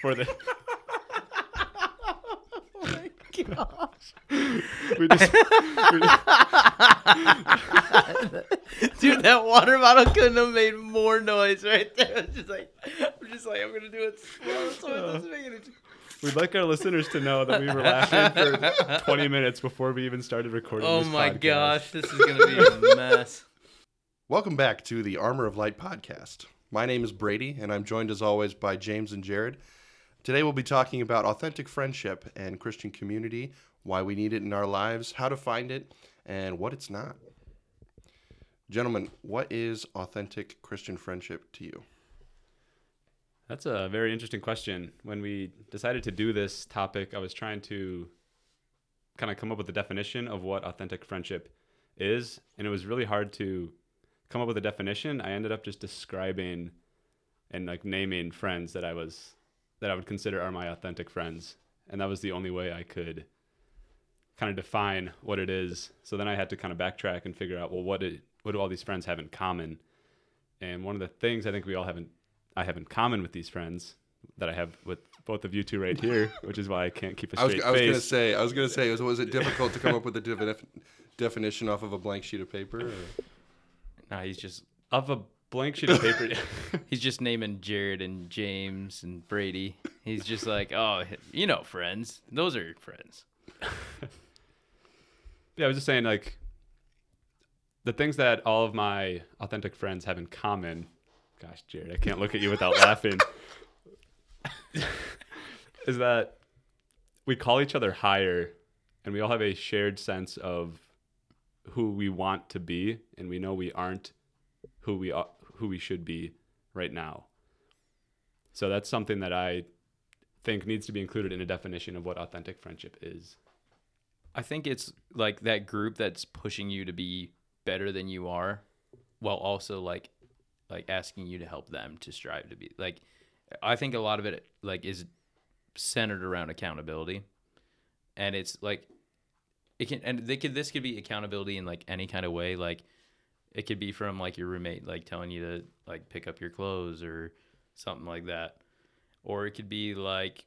for the Oh my gosh. we just, we, Dude, that water bottle couldn't have made more noise right there. It's just like I'm just like I'm gonna do it slow so uh, it doesn't make any we'd like our listeners to know that we were laughing for 20 minutes before we even started recording. Oh this my podcast. gosh, this is gonna be a mess. Welcome back to the Armor of Light podcast. My name is Brady, and I'm joined as always by James and Jared. Today we'll be talking about authentic friendship and Christian community, why we need it in our lives, how to find it, and what it's not. Gentlemen, what is authentic Christian friendship to you? That's a very interesting question. When we decided to do this topic, I was trying to kind of come up with a definition of what authentic friendship is, and it was really hard to come up with a definition. I ended up just describing and like naming friends that I was that I would consider are my authentic friends, and that was the only way I could kind of define what it is. So then I had to kind of backtrack and figure out well what it, what do all these friends have in common? And one of the things I think we all have in I have in common with these friends that I have with both of you two right here, which is why I can't keep a I was, straight I was face. gonna say, I was gonna say, was, was it difficult to come up with a defini- definition off of a blank sheet of paper? or- Nah, he's just of a blank sheet of paper. he's just naming Jared and James and Brady. He's just like, oh, you know, friends. Those are friends. yeah, I was just saying like the things that all of my authentic friends have in common. Gosh, Jared, I can't look at you without laughing. is that we call each other higher and we all have a shared sense of who we want to be and we know we aren't who we are, who we should be right now. So that's something that I think needs to be included in a definition of what authentic friendship is. I think it's like that group that's pushing you to be better than you are, while also like like asking you to help them to strive to be like. I think a lot of it like is centered around accountability, and it's like it can and they could this could be accountability in like any kind of way like it could be from like your roommate like telling you to like pick up your clothes or something like that. Or it could be like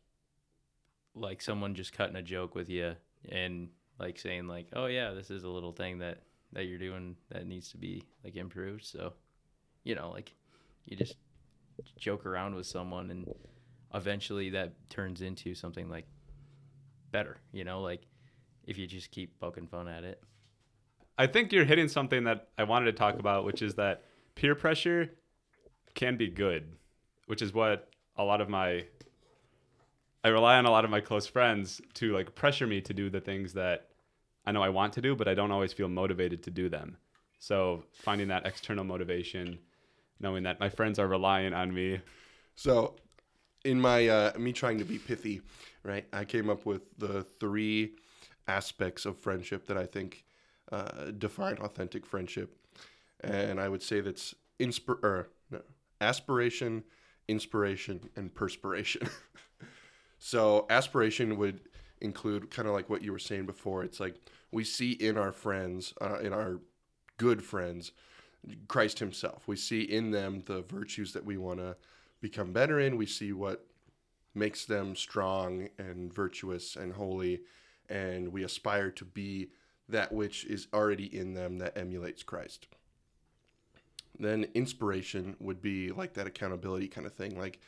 like someone just cutting a joke with you and like saying like oh yeah this is a little thing that that you're doing that needs to be like improved. So you know like you just joke around with someone and eventually that turns into something like better you know like if you just keep poking fun at it I think you're hitting something that I wanted to talk about, which is that peer pressure can be good, which is what a lot of my I rely on a lot of my close friends to like pressure me to do the things that I know I want to do, but I don't always feel motivated to do them. So finding that external motivation, knowing that my friends are relying on me. So, in my uh, me trying to be pithy, right? I came up with the three aspects of friendship that I think uh, define authentic friendship, and I would say that's inspir or no, aspiration, inspiration, and perspiration. so, aspiration would include kind of like what you were saying before. It's like we see in our friends, uh, in our good friends, Christ Himself. We see in them the virtues that we want to become better in. We see what makes them strong and virtuous and holy, and we aspire to be that which is already in them that emulates Christ. Then inspiration would be like that accountability kind of thing. Like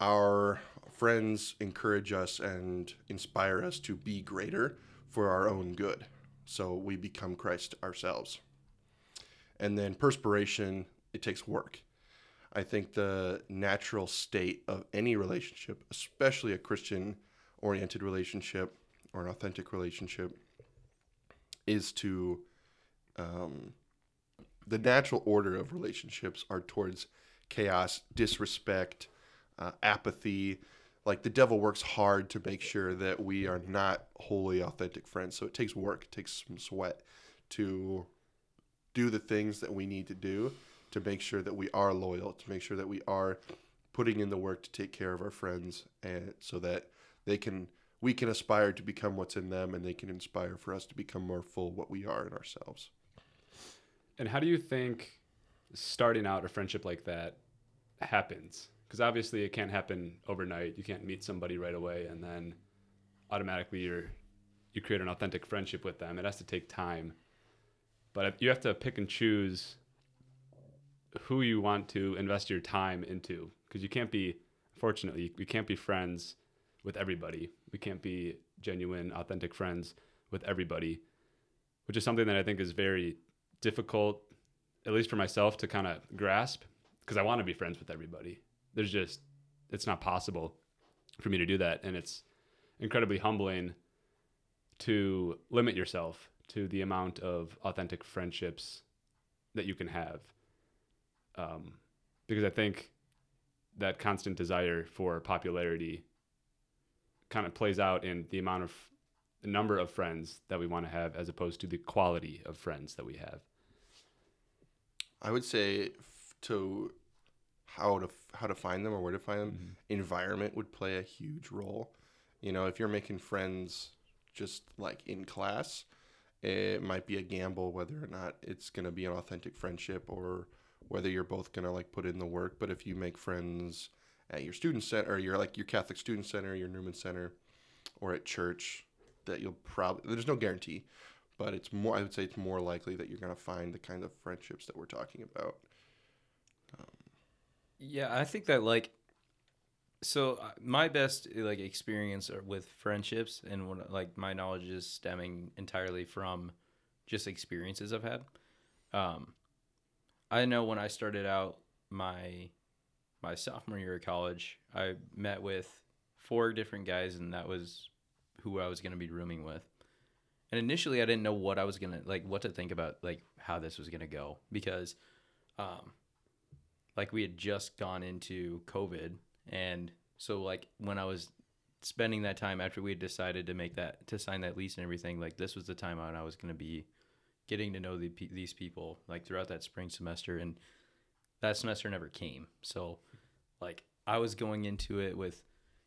our friends encourage us and inspire us to be greater for our own good. So we become Christ ourselves. And then perspiration, it takes work. I think the natural state of any relationship, especially a Christian oriented relationship or an authentic relationship, is to um, the natural order of relationships are towards chaos, disrespect, uh, apathy. Like the devil works hard to make sure that we are not wholly authentic friends. So it takes work, it takes some sweat to do the things that we need to do to make sure that we are loyal, to make sure that we are putting in the work to take care of our friends and so that they can we can aspire to become what's in them and they can inspire for us to become more full what we are in ourselves. And how do you think starting out a friendship like that happens? because obviously it can't happen overnight. You can't meet somebody right away and then automatically you're you create an authentic friendship with them. It has to take time, but you have to pick and choose who you want to invest your time into because you can't be fortunately you can't be friends with everybody. We can't be genuine authentic friends with everybody which is something that i think is very difficult at least for myself to kind of grasp because i want to be friends with everybody. There's just it's not possible for me to do that and it's incredibly humbling to limit yourself to the amount of authentic friendships that you can have. Um, because I think that constant desire for popularity kind of plays out in the amount of the number of friends that we want to have as opposed to the quality of friends that we have. I would say to how to how to find them or where to find them, Mm-hmm. environment would play a huge role. You know, if you're making friends just like in class, it might be a gamble whether or not it's going to be an authentic friendship or whether you're both going to like put in the work. But if you make friends at your student center or your like your Catholic student center, your Newman Center, or at church, that you'll probably there's no guarantee, but it's more I would say it's more likely that you're to find the kind of friendships that we're talking about. Yeah, I think that like so uh, my best like experience with friendships and what like my knowledge is stemming entirely from just experiences I've had. Um I know when I started out my my sophomore year of college, I met with four different guys and that was who I was going to be rooming with. And initially I didn't know what I was going to like what to think about like how this was going to go because um like we had just gone into COVID, and so like when I was spending that time after we had decided to make that to sign that lease and everything, like this was the time when I was going to be getting to know the, these people like throughout that spring semester, and that semester never came. So like I was going into it with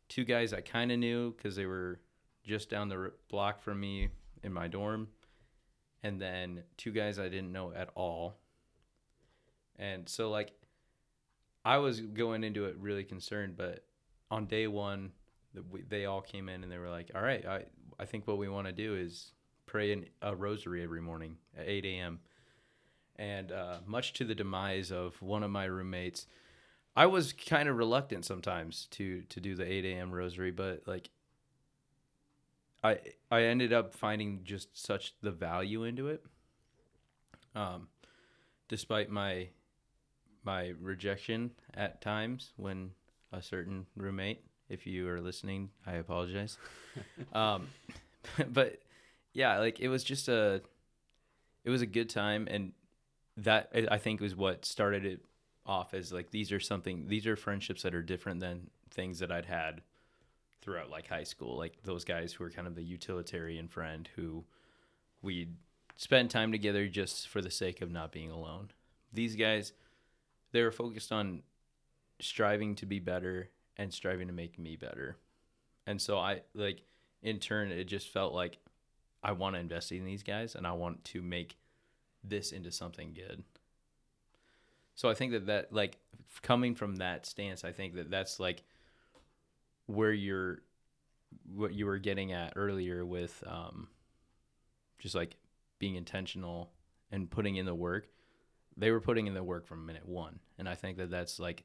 two guys I kind of knew because they were just down the block from me in my dorm, and then two guys I didn't know at all. And so like I was going into it really concerned, but on day one, they all came in and they were like, "All right, I I think what we want to do is pray in a rosary every morning at 8 a.m." And uh, much to the demise of one of my roommates, I was kind of reluctant sometimes to to do the 8 a.m. rosary, but like I I ended up finding just such the value into it. Um, despite my my rejection at times when a certain roommate, if you are listening, I apologize. um, but yeah, like it was just a, it was a good time, and that I I think was what started it off as like these are something these are friendships that are different than things that I'd had throughout like high school, like those guys who were kind of the utilitarian friend who we'd spend time together just for the sake of not being alone. These guys they were focused on striving to be better and striving to make me better. And so I like in turn it just felt like I want to invest in these guys and I want to make this into something good. So I think that that like coming from that stance, I think that that's like where you're what you were getting at earlier with um just like being intentional and putting in the work. They were putting in the work from minute one. And i think that that's like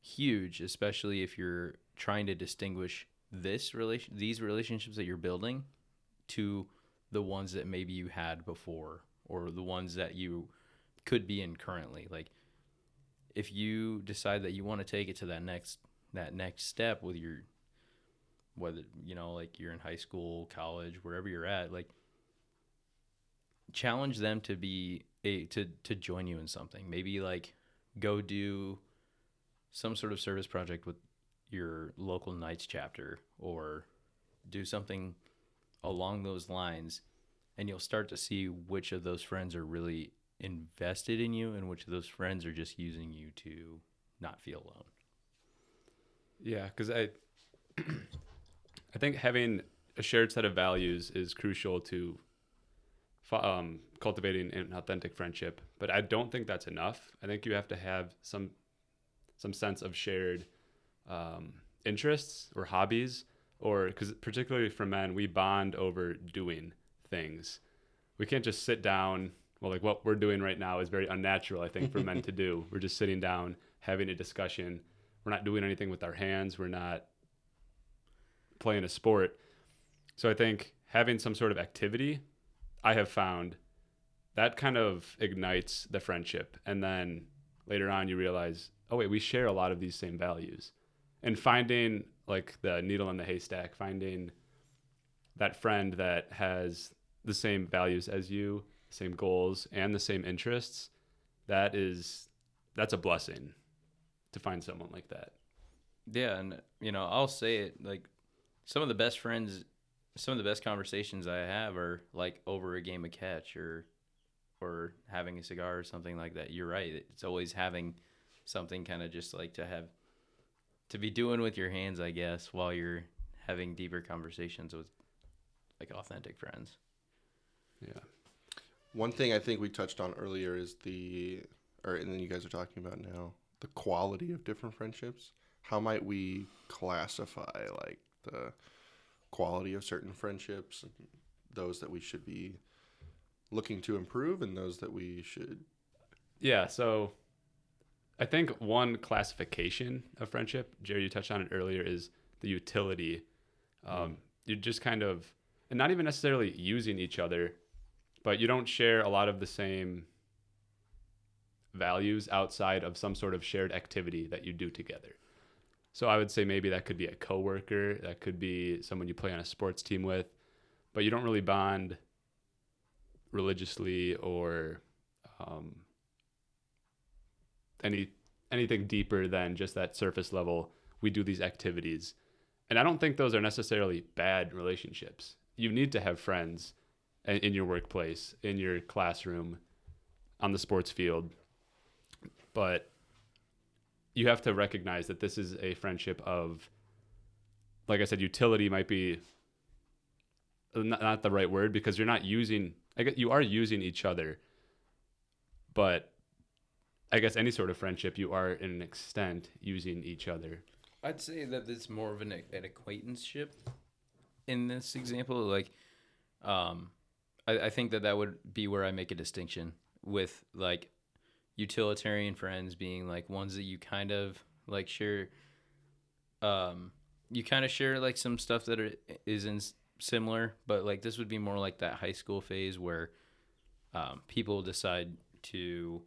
huge especially if you're trying to distinguish this relation these relationships that you're building to the ones that maybe you had before or the ones that you could be in currently. Like if you decide that you want to take it to that next that next step with your whether you know like you're in high school college wherever you're at like challenge them to be a to to join you in something. Maybe like go do some sort of service project with your local knights chapter or do something along those lines and you'll start to see which of those friends are really invested in you and which those friends are just using you to not feel alone Yeah, because I, I think having a shared set of values is crucial to um, cultivating an authentic friendship. But I don't think that's enough. I think you have to have some some sense of shared um, interests or hobbies, or because particularly for men, we bond over doing things. We can't just sit down. Well, like what we're doing right now is very unnatural, I think, for men to do. We're just sitting down, having a discussion. We're not doing anything with our hands. We're not playing a sport. So I think having some sort of activity, I have found that kind of ignites the friendship. And then later on, you realize, oh, wait, we share a lot of these same values. And finding like the needle in the haystack, finding that friend that has the same values as you, same goals, and the same interests, that is, that's a blessing to find someone like that. Yeah, and you know, I'll say it like some of the best friends, some of the best conversations I have are like over a game of catch or or having a cigar or something like that. You're right. It's always having something kind of just like to have to be doing with your hands, I guess, while you're having deeper conversations with like authentic friends. Yeah. One thing I think we touched on earlier is the, or and then you guys are talking about now, the quality of different friendships. How might we classify like the quality of certain friendships, and those that we should be looking to improve, and those that we should? Yeah. So I think one classification of friendship, Jerry, you touched on it earlier, is the utility. Um, You're just kind of, and not even necessarily using each other, but you don't share a lot of the same values outside of some sort of shared activity that you do together. So I would say maybe that could be a coworker, that could be someone you play on a sports team with, but you don't really bond religiously or um, any anything deeper than just that surface level. We do these activities, and I don't think those are necessarily bad relationships. You need to have friends in your workplace, in your classroom, on the sports field, but you have to recognize that this is a friendship of like i said utility might be not, not the right word because you're not using i guess you are using each other but i guess any sort of friendship you are in an extent using each other I'd say that it's more of an, an acquaintanceship in this example. Like, um, I, I think that that would be where I make a distinction with like utilitarian friends being like ones that you kind of like share. Um, you kind of share like some stuff that are, is in similar, but like this would be more like that high school phase where um, people decide to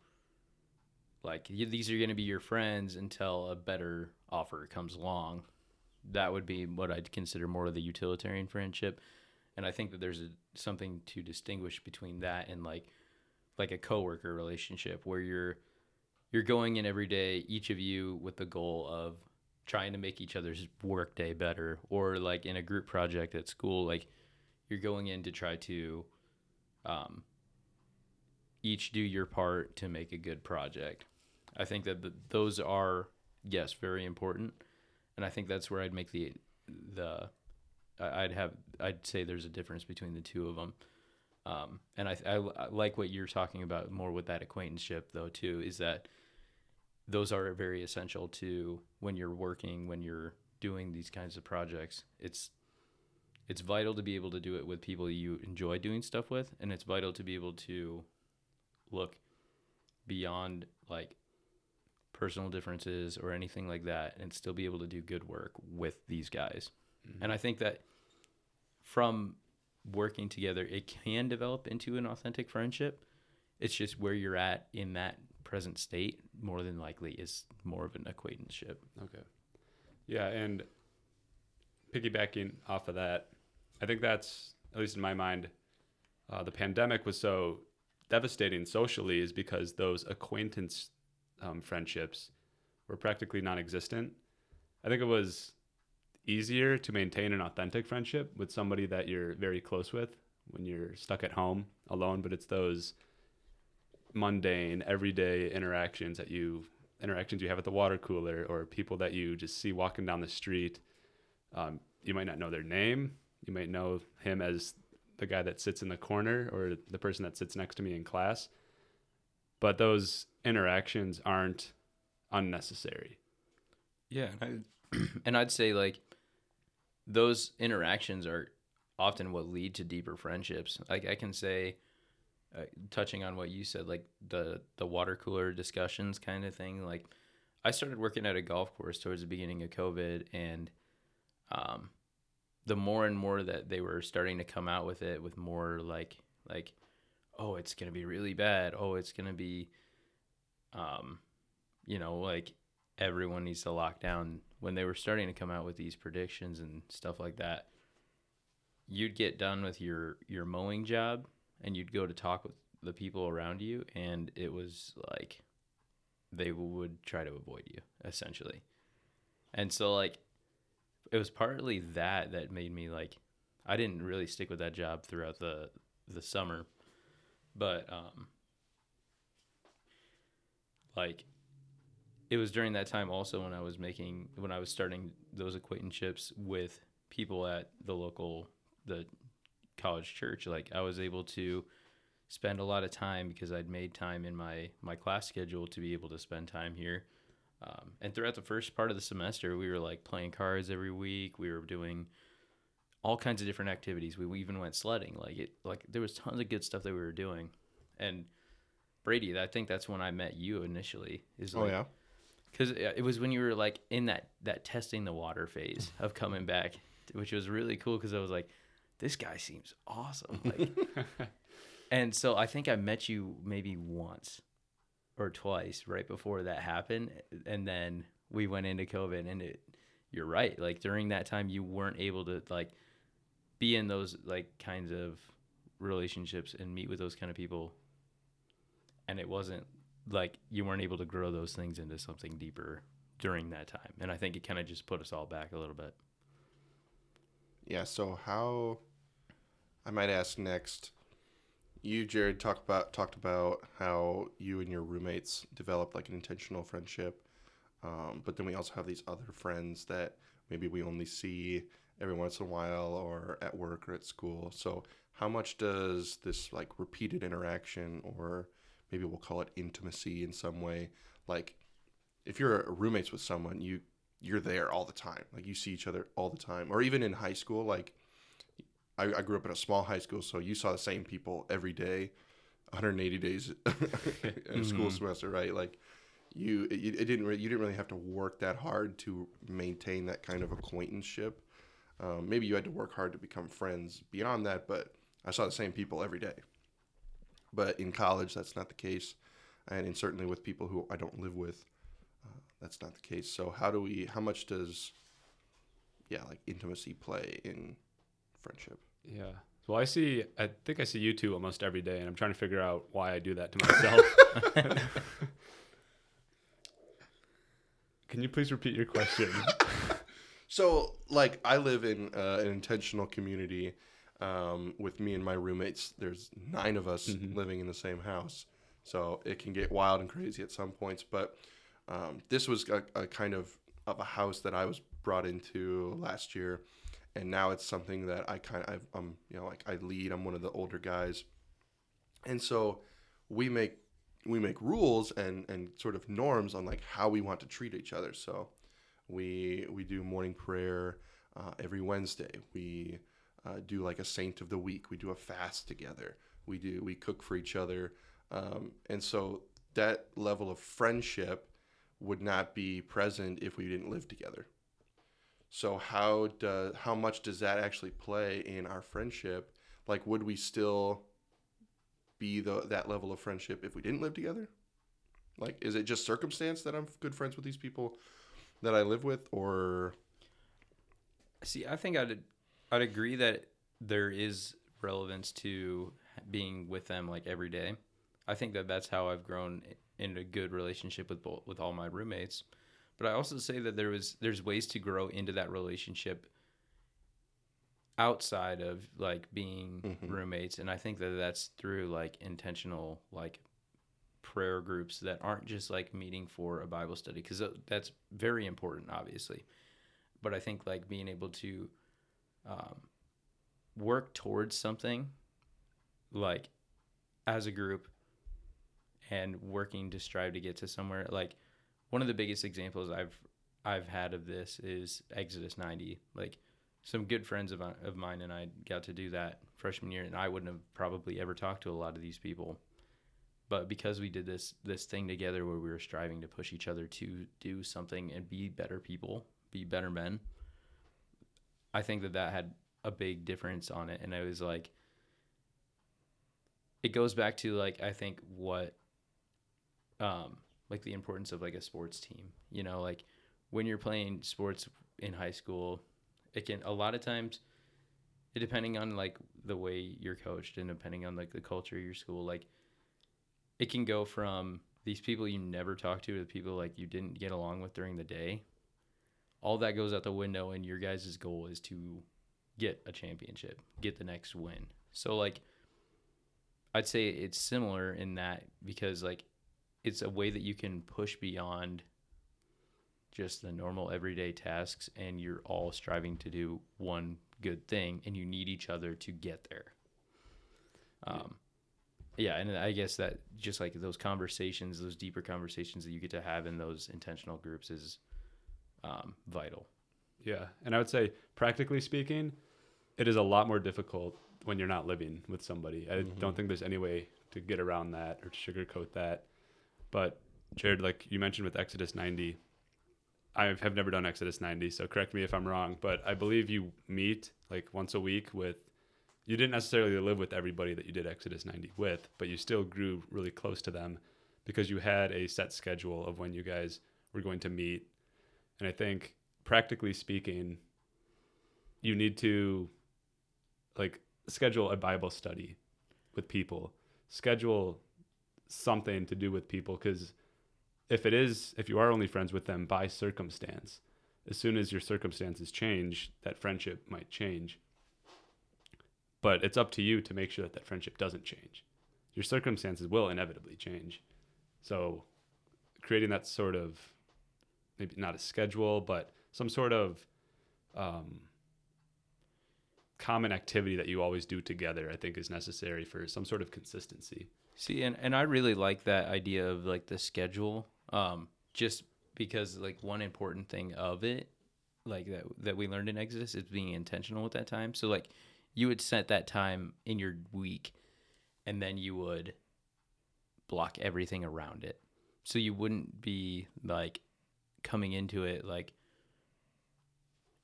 like these are going to be your friends until a better offer comes along that would be what i'd consider more of the utilitarian friendship and i think that there's a, something to distinguish between that and like like a coworker relationship where you're you're going in every day each of you with the goal of trying to make each other's work day better or like in a group project at school like you're going in to try to um, each do your part to make a good project. I think that th those are yes very important, and I think that's where I'd make the the I'd have I'd say there's a difference between the two of them. Um, and I, I, I like what you're talking about more with that acquaintanceship though too is that those are very essential to when you're working when you're doing these kinds of projects it's it's vital to be able to do it with people you enjoy doing stuff with and it's vital to be able to look beyond like personal differences or anything like that and still be able to do good work with these guys and i think that from working together it can develop into an authentic friendship it's just where you're at in that present state more than likely is more of an acquaintanceship Okay. Yeah, and piggybacking off of that, I think that's at least in my mind, uh, the pandemic was so devastating socially is because those acquaintance um, friendships were practically non-existent. I think it was easier to maintain an authentic friendship with somebody that you're very close with when you're stuck at home alone, but it's those mundane, everyday interactions that you interactions you have at the water cooler or people that you just see walking down the street. Um, you might not know their name. You might know him as the guy that sits in the corner or the person that sits next to me in class. But those interactions aren't unnecessary. Yeah, and, I, and I'd say like those interactions are often what lead to deeper friendships. Like I can say, uh, touching on what you said, like the the water cooler discussions kind of thing. Like I started working at a golf course towards the beginning of COVID, and um, the more and more that they were starting to come out with it, with more like like, oh, it's gonna be really bad. Oh, it's gonna be, um, you know, like everyone needs to lock down. When they were starting to come out with these predictions and stuff like that, you'd get done with your your mowing job and you'd go to talk with the people around you, and it was like they would try to avoid you essentially. And so like it was partly that that made me like I didn't really stick with that job throughout the the summer, but um like it was during that time also when I was making when I was starting those acquaintanceships with people at the local the college church like I was able to spend a lot of time because I'd made time in my my class schedule to be able to spend time here. Um, and throughout the first part of the semester, we were like playing cards every week. We were doing all kinds of different activities. We, we even went sledding. Like it, like there was tons of good stuff that we were doing. And Brady, I think that's when I met you initially. Is Oh yeah. Because it was when you were like in that that testing the water phase of coming back, which was really cool because I was like, this guy seems awesome. Like, and so I think I met you maybe once or twice right before that happened, and then we went into COVID, and it. You're right. Like during that time, you weren't able to like be in those like kinds of relationships and meet with those kind of people, and it wasn't like you weren't able to grow those things into something deeper during that time. And I think it kind of just put us all back a little bit. Yeah. So how? I might ask next. You, Jared, talked about talked about how you and your roommates developed like an intentional friendship, um, but then we also have these other friends that maybe we only see every once in a while or at work or at school. So how much does this like repeated interaction or maybe we'll call it intimacy in some way. Like if you're roommates with someone you you're there all the time. Like you see each other all the time. Or even in high school like I, I grew up in a small high school so you saw the same people every day 180 days in a school semester right? Like you it, it didn't re- you didn't really have to work that hard to maintain that kind of acquaintanceship. Um, maybe you had to work hard to become friends beyond that but i saw the same people every day but in college that's not the case and, and certainly with people who i don't live with uh, that's not the case so how do we how much does yeah like intimacy play in friendship Yeah. Well, I see. I think I see you two almost every day, and I'm trying to figure out why I do that to myself. Can you please repeat your question? So, like, I live in uh, an intentional community um, with me and my roommates. There's nine of us living in the same house, so it can get wild and crazy at some points. But um, this was a, a kind of of a house that I was brought into last year, and now it's something that I kind of I'm you know like I lead. I'm one of the older guys, and so we make we make rules and and sort of norms on like how we want to treat each other. So we we do morning prayer uh, every Wednesday. We uh, do like a saint of the week. We do a fast together. We do we cook for each other, um, and so that level of friendship would not be present if we didn't live together. So how does how much does that actually play in our friendship? Like, would we still be the that level of friendship if we didn't live together? Like, is it just circumstance that I'm good friends with these people that I live with, or See, I think I'd I'd agree that there is relevance to being with them like every day. I think that that's how I've grown in a good relationship with both, with all my roommates. But I also say that there was there's ways to grow into that relationship outside of like being mm-hmm. roommates and I think that that's through like intentional like prayer groups that aren't just like meeting for a Bible study cuz uh, that's very important obviously but I think like being able to um, work towards something like as a group and working to strive to get to somewhere like one of the biggest examples I've I've had of this is Exodus 90. Like some good friends of, of mine and I got to do that freshman year and I wouldn't have probably ever talked to a lot of these people. But because we did this this thing together where we were striving to push each other to do something and be better people, be better men, I think that that had a big difference on it and I was like it goes back to like I think what um like the importance of like a sports team. You know, like when you're playing sports in high school, it can a lot of times depending on like the way you're coached and depending on like the culture of your school, like it can go from these people you never talk to to people like you didn't get along with during the day. All that goes out the window and your guys' goal is to get a championship, get the next win. So like I'd say it's similar in that because like it's a way that you can push beyond just the normal everyday tasks and you're all striving to do one good thing and you need each other to get there um, yeah and i guess that just like those conversations those deeper conversations that you get to have in those intentional groups is um, vital Yeah, and I would say, practically speaking, it is a lot more difficult when you're not living with somebody. I don't think there's any way to get around that or to sugarcoat that. But Jared, like you mentioned with Exodus 90, I have never done Exodus 90, so correct me if I'm wrong, but I believe you meet like once a week with. You didn't necessarily live with everybody that you did Exodus 90 with, but you still grew really close to them because you had a set schedule of when you guys were going to meet. And I think practically speaking, you need to like schedule a Bible study with people, schedule something to do with people because if it is if you are only friends with them by circumstance as soon as your circumstances change that friendship might change. But it's up to you to make sure that that friendship doesn't change. Your circumstances will inevitably change. So creating that sort of maybe not a schedule but some sort of um, common activity that you always do together i think is necessary for some sort of consistency See, and, and I really like that idea of like the schedule, um, just because like one important thing of it, like that that we learned in Exodus is being intentional with that time. So like you would set that time in your week, and then you would block everything around it. So you wouldn't be like coming into it like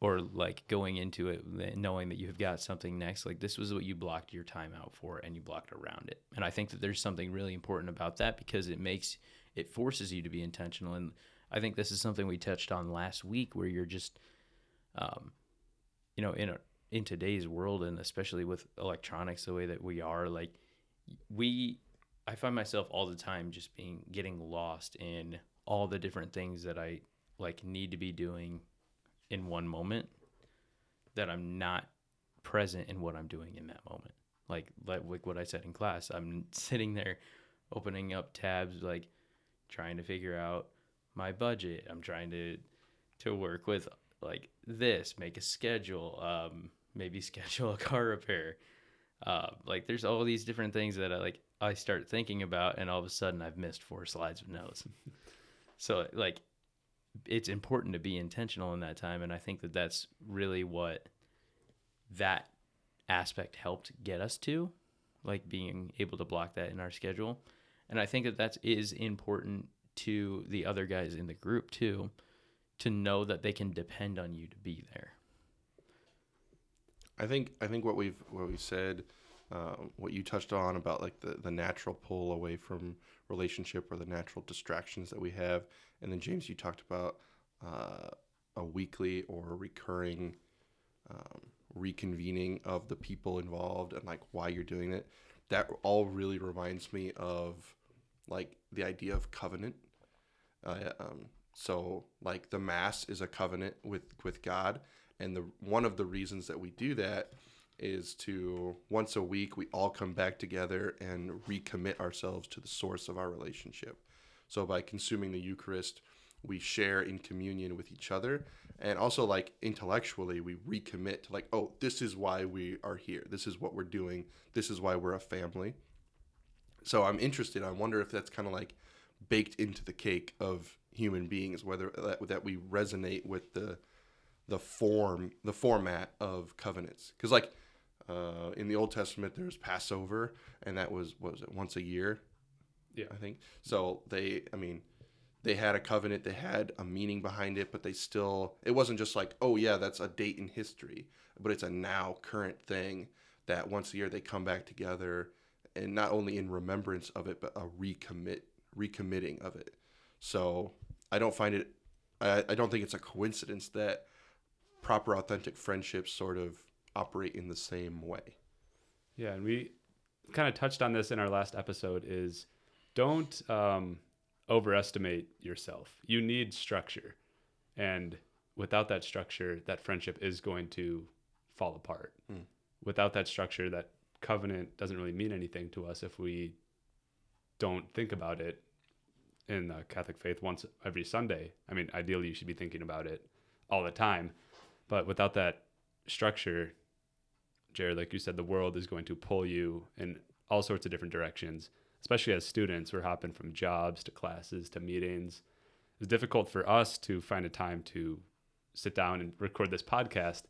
or like going into it knowing that you've got something next like this was what you blocked your time out for and you blocked around it. And i think that there's something really important about that because it makes it forces you to be intentional. And i think this is something we touched on last week where you're just um, you know in a in today's world and especially with electronics the way that we are like we i find myself all the time just being getting lost in all the different things that i like need to be doing in one moment that I'm not present in what I'm doing in that moment. Like like, what I said in class, I'm sitting there opening up tabs like trying to figure out my budget. I'm trying to to work with like this, make a schedule, um, maybe schedule a car repair. Uh, like there's all these different things that I like I start thinking about and all of a sudden I've missed four slides of notes. so like it's important to be intentional in that time and i think that that's really what that aspect helped get us to like being able to block that in our schedule. And i think that that is important to the other guys in the group too to know that they can depend on you to be there. I think I think what we've what we said, um, what you touched on about like the the natural pull away from relationship or the natural distractions that we have, and then James, you talked about uh, a weekly or recurring um, reconvening of the people involved and like why you're doing it. That all really reminds me of like the idea of covenant. Uh, um, so like the mass is a covenant with with God, and the one of the reasons that we do that is to once a week we all come back together and recommit ourselves to the source of our relationship. So by consuming the Eucharist, we share in communion with each other and also like intellectually we recommit to like oh this is why we are here. This is what we're doing. This is why we're a family. So I'm interested. I wonder if that's kind of like baked into the cake of human beings, whether that, that we resonate with the the form, the format of covenants. Because like uh, in the Old Testament, there's Passover, and that was what was it once a year? Yeah. I think so. They, I mean, they had a covenant, they had a meaning behind it, but they still, it wasn't just like, oh yeah, that's a date in history, but it's a now current thing that once a year they come back together, and not only in remembrance of it, but a recommit, recommitting of it. So I don't find it, I, I don't think it's a coincidence that proper authentic friendships sort of operate in the same way. Yeah, and we kind of touched on this in our last episode is don't um, overestimate yourself. You need structure. And without that structure, that friendship is going to fall apart. Mm. Without that structure, that covenant doesn't really mean anything to us if we don't think about it in the Catholic faith once every Sunday. I mean, ideally, you should be thinking about it all the time. But without that structure, Jared, like you said, the world is going to pull you in all sorts of different directions. Especially as students, we're hopping from jobs to classes to meetings. It's difficult for us to find a time to sit down and record this podcast.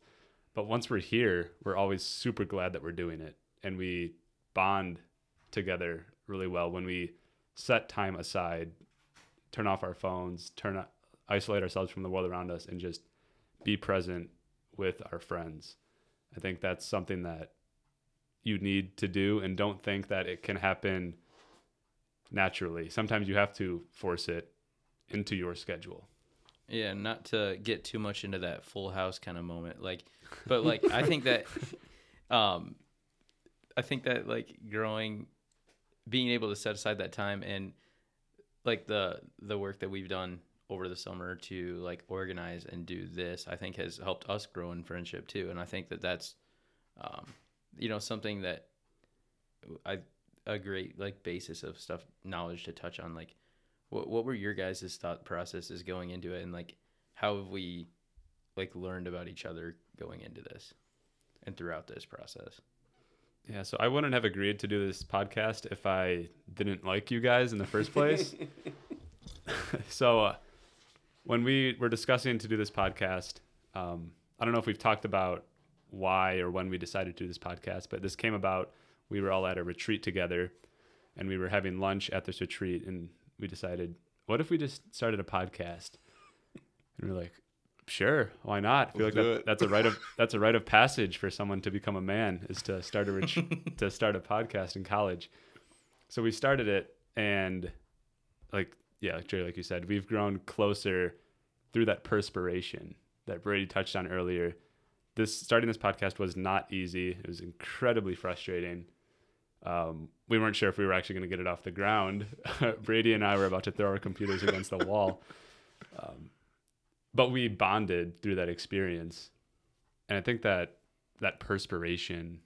But once we're here, we're always super glad that we're doing it. And we bond together really well when we set time aside, turn off our phones, turn isolate ourselves from the world around us and just be present with our friends. I think that's something that you need to do and don't think that it can happen naturally. Sometimes you have to force it into your schedule. Yeah, not to get too much into that full house kind of moment. Like but like I think that um I think that like growing being able to set aside that time and like the the work that we've done over the summer to like organize and do this i think has helped us grow in friendship too. And i think that that's um, you know something that i a great like basis of stuff knowledge to touch on like what, what were your guys' thought processes going into it? And like how have we like learned about each other going into this and throughout this process? Yeah so i wouldn't have agreed to do this podcast if i didn't like you guys in the first place. So uh, when we were discussing to do this podcast, um, I don't know if we've talked about why or when we decided to do this podcast, but this came about. We were all at a retreat together, and we were having lunch at this retreat, and we decided, what if we just started a podcast? And we are like, sure, why not? I feel Let's like that, that's a rite of that's a rite of passage for someone to become a man is to start a ret- to start a podcast in college. So we started it, and like yeah, Jerry, like you said, we've grown closer through that perspiration that Brady touched on earlier. This starting this podcast was not easy. It was incredibly frustrating. Um, we weren't sure if we were actually going to get it off the ground. Brady and I were about to throw our computers against the wall, um, but we bonded through that experience, and I think that that perspiration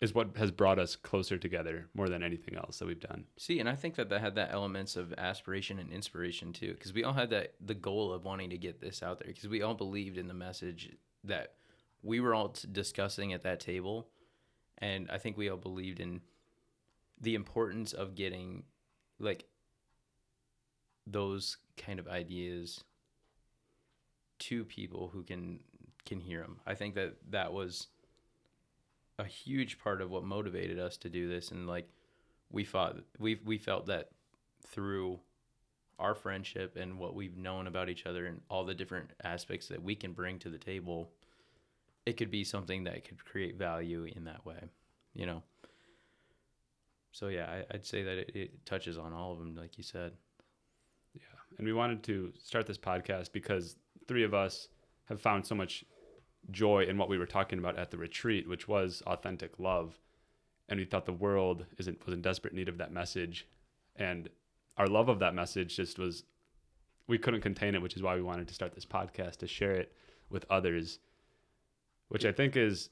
is what has brought us closer together more than anything else that we've done. See, and I think that that had that elements of aspiration and inspiration too, because we all had that the goal of wanting to get this out there, because we all believed in the message that we were all discussing at that table, and I think we all believed in the importance of getting like those kind of ideas to people who can can hear them. I think that that was a huge part of what motivated us to do this and like we fought we we felt that through our friendship and what we've known about each other and all the different aspects that we can bring to the table it could be something that could create value in that way you know so yeah I, i'd say that it, it touches on all of them like you said Yeah. And we wanted to start this podcast because three of us have found so much joy in what we were talking about at the retreat, which was authentic love. And we thought the world isn't was in desperate need of that message. And our love of that message just was we couldn't contain it, which is why we wanted to start this podcast to share it with others. Which I think is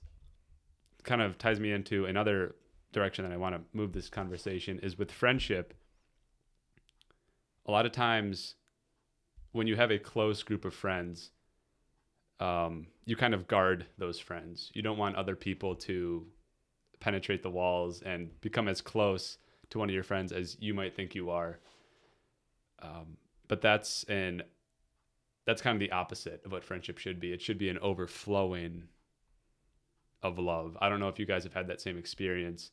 kind of ties me into another direction that I want to move this conversation is with friendship. A lot of times when you have a close group of friends, um, you kind of guard those friends. You don't want other people to penetrate the walls and become as close to one of your friends as you might think you are. Um, but that's an that's kind of the opposite of what friendship should be. It should be an overflowing of love. I don't know if you guys have had that same experience,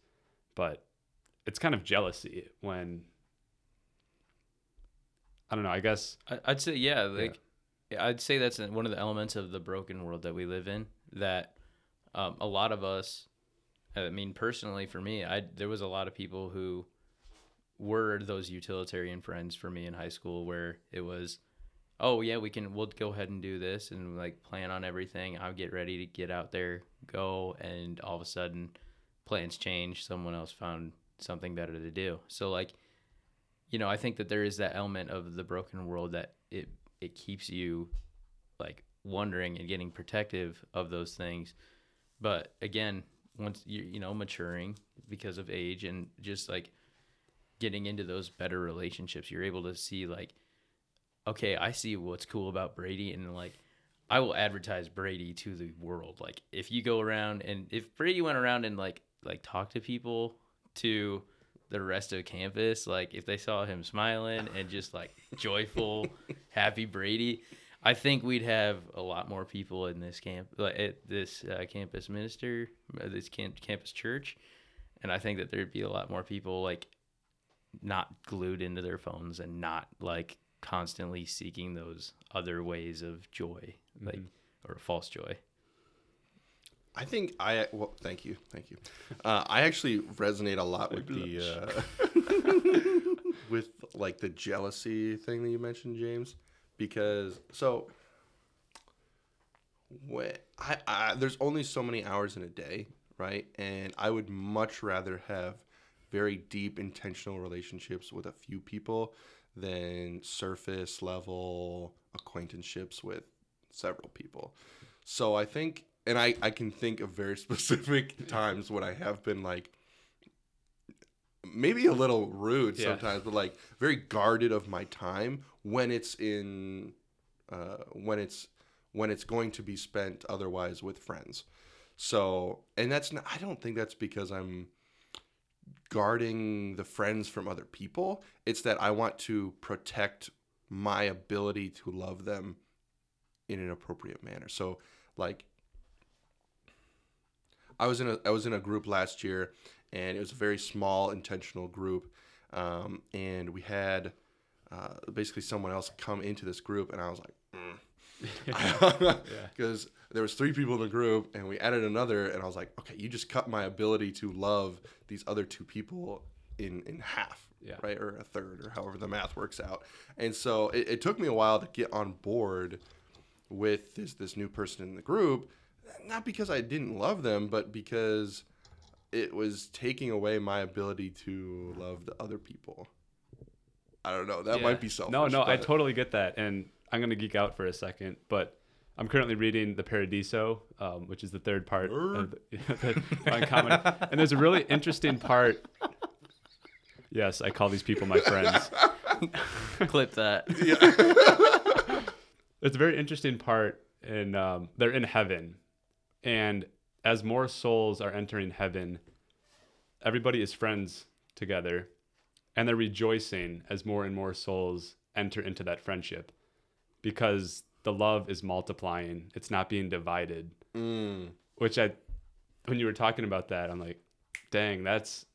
but it's kind of jealousy when I don't know. I guess I, I'd say yeah, like I'd say that's one of the elements of the broken world that we live in. That um, a lot of us, I mean, personally for me, I there was a lot of people who were those utilitarian friends for me in high school, where it was, oh yeah, we can we'll go ahead and do this and like plan on everything. I'll get ready to get out there, go, and all of a sudden, plans change. Someone else found something better to do. So like you know, I think that there is that element of the broken world that it it keeps you like wondering and getting protective of those things. But again, once you you know maturing because of age and just like getting into those better relationships, you're able to see like okay, I see what's cool about Brady and like I will advertise Brady to the world. Like if you go around and if Brady went around and like like talk to people to the rest of campus, like if they saw him smiling and just like joyful, happy Brady, I think we'd have a lot more people in this camp, like at this uh, campus minister, uh, this camp, campus church, and I think that there'd be a lot more people like not glued into their phones and not like constantly seeking those other ways of joy, like or false joy. I think I well, thank you, thank you. Uh, I actually resonate a lot with the uh, with like the jealousy thing that you mentioned, James, because so when I, I there's only so many hours in a day, right? And I would much rather have very deep intentional relationships with a few people than surface level acquaintanceships with several people. So I think and I, I can think of very specific times when I have been like maybe a little rude Yeah. sometimes, but like very guarded of my time when it's in uh, when it's when it's going to be spent otherwise with friends. So and that's not I don't think that's because I'm guarding the friends from other people. It's that I want to protect my ability to love them in an appropriate manner. So like I was in a I was in a group last year, and it was a very small intentional group, um, and we had uh, basically someone else come into this group, and I was like, because there was three people in the group, and we added another, and I was like, okay, you just cut my ability to love these other two people in in half, Yeah. right, or a third, or however the math works out, and so it, it took me a while to get on board with this this new person in the group not because I didn't love them, but because it was taking away my ability to love the other people. I don't know. That Yeah. might be selfish. No, no, I totally get that, and I'm gonna geek out for a second, but I'm currently reading the Paradiso, um, which is the third part of the, the Divine Comedy, and there's a really interesting part. Yes, I call these people my friends. Clip that. It's a very interesting part, and um, they're in heaven, and as more souls are entering heaven, everybody is friends together, and they're rejoicing as more and more souls enter into that friendship, because the love is multiplying. It's not being divided. Mm, Which I, when you were talking about that, I'm like, dang, that's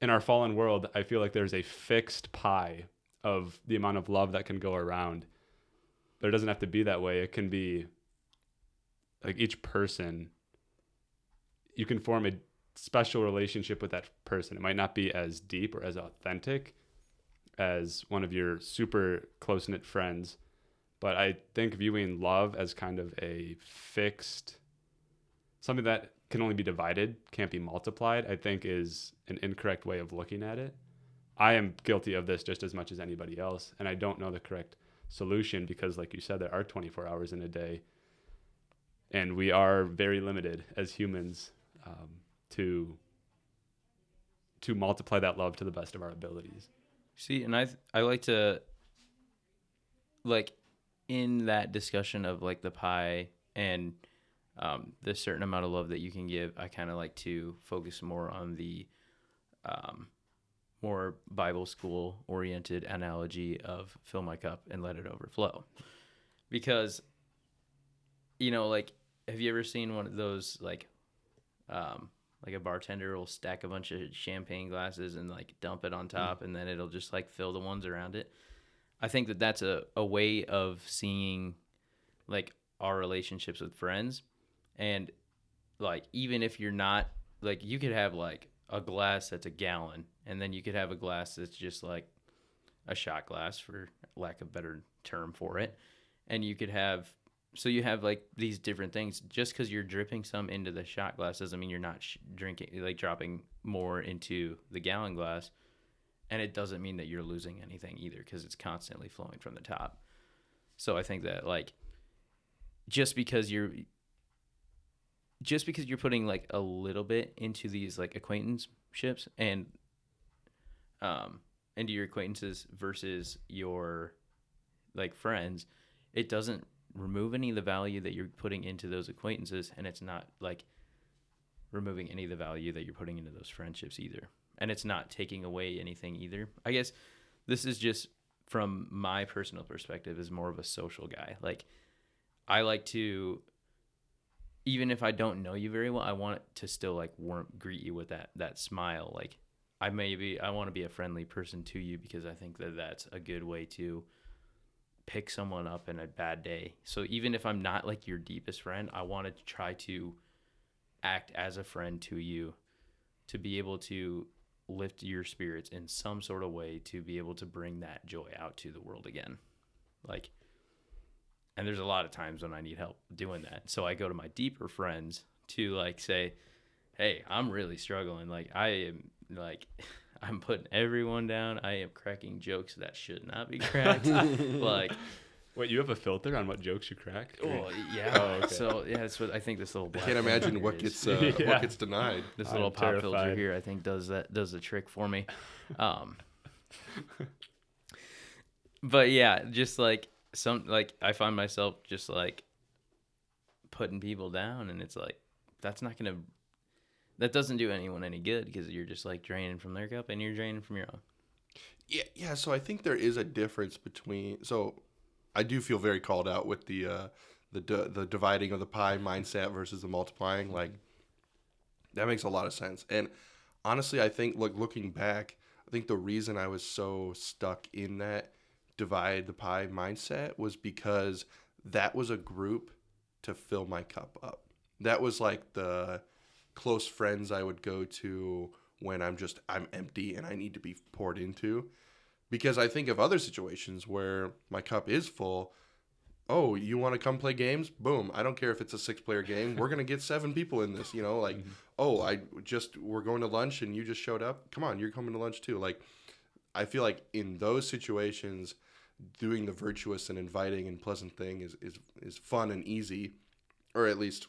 in our fallen world. I feel like there's a fixed pie of the amount of love that can go around. But it doesn't have to be that way. It can be like each person, you can form a special relationship with that person. It might not be as deep or as authentic as one of your super close knit friends. But I think viewing love as kind of a fixed, something that can only be divided, can't be multiplied, I think is an incorrect way of looking at it. I am guilty of this just as much as anybody else. And I don't know the correct solution because, like you said, there are 24 hours in a day. And we are very limited as humans um, to to multiply that love to the best of our abilities. See, and I th- I like to like in that discussion of like the pie and um, the certain amount of love that you can give. I kind of like to focus more on the um, more Bible school oriented analogy of fill my cup and let it overflow. Because you know, like have you ever seen one of those like um like a bartender will stack a bunch of champagne glasses and like dump it on top and then it'll just like fill the ones around it. I think that that's a, a way of seeing like our relationships with friends. And like even if you're not like you could have like a glass that's a gallon and then you could have a glass that's just like a shot glass for lack of better term for it. And you could have so you have like these different things. Just because you're dripping some into the shot glass doesn't mean you're not sh- drinking like dropping more into the gallon glass. And it doesn't mean that you're losing anything either because it's constantly flowing from the top. So i think that like just because you're just because you're putting like a little bit into these like acquaintanceships and um into your acquaintances versus your like friends it doesn't remove any of the value that you're putting into those acquaintances and it's not like removing any of the value that you're putting into those friendships either. And it's not taking away anything either. I guess this is just from my personal perspective is more of a social guy. Like i like to even if i don't know you very well i want to still like warm greet you with that that smile. Like i maybe i want to be a friendly person to you because i think that that's a good way to pick someone up in a bad day. So even if I'm not like your deepest friend, I want to try to act as a friend to you to be able to lift your spirits in some sort of way to be able to bring that joy out to the world again. Like and there's a lot of times when I need help doing that. So I go to my deeper friends to like say, "Hey, I'm really struggling. Like I am like I'm putting everyone down. I am cracking jokes that should not be cracked. like, Wait, you have a filter on what jokes you crack? oh yeah. Oh, okay. So yeah, that's what I think this little. I can't imagine here what is. gets uh, Yeah. what gets denied. this I'm little pop filter here. I think does that does the trick for me. Um, but yeah, just like some like I find myself just like putting people down, and it's like that's not gonna. That doesn't do anyone any good because you're just like draining from their cup and you're draining from your own. Yeah, yeah. So I think there is a difference between. So I do feel very called out with the uh, the the dividing of the pie mindset versus the multiplying. Like that makes a lot of sense. And honestly, I think look looking back, I think the reason I was so stuck in that divide the pie mindset was because that was a group to fill my cup up. That was like the close friends I would go to when I'm just I'm empty and I need to be poured into. Because I think of other situations where my cup is full. Oh, you want to come play games? Boom. I don't care if it's a six player game. We're going to get seven people in this, you know, like, mm-hmm. oh, I just we're going to lunch and you just showed up. Come on, you're coming to lunch too. Like I feel like in those situations doing the virtuous and inviting and pleasant thing is is is fun and easy or at least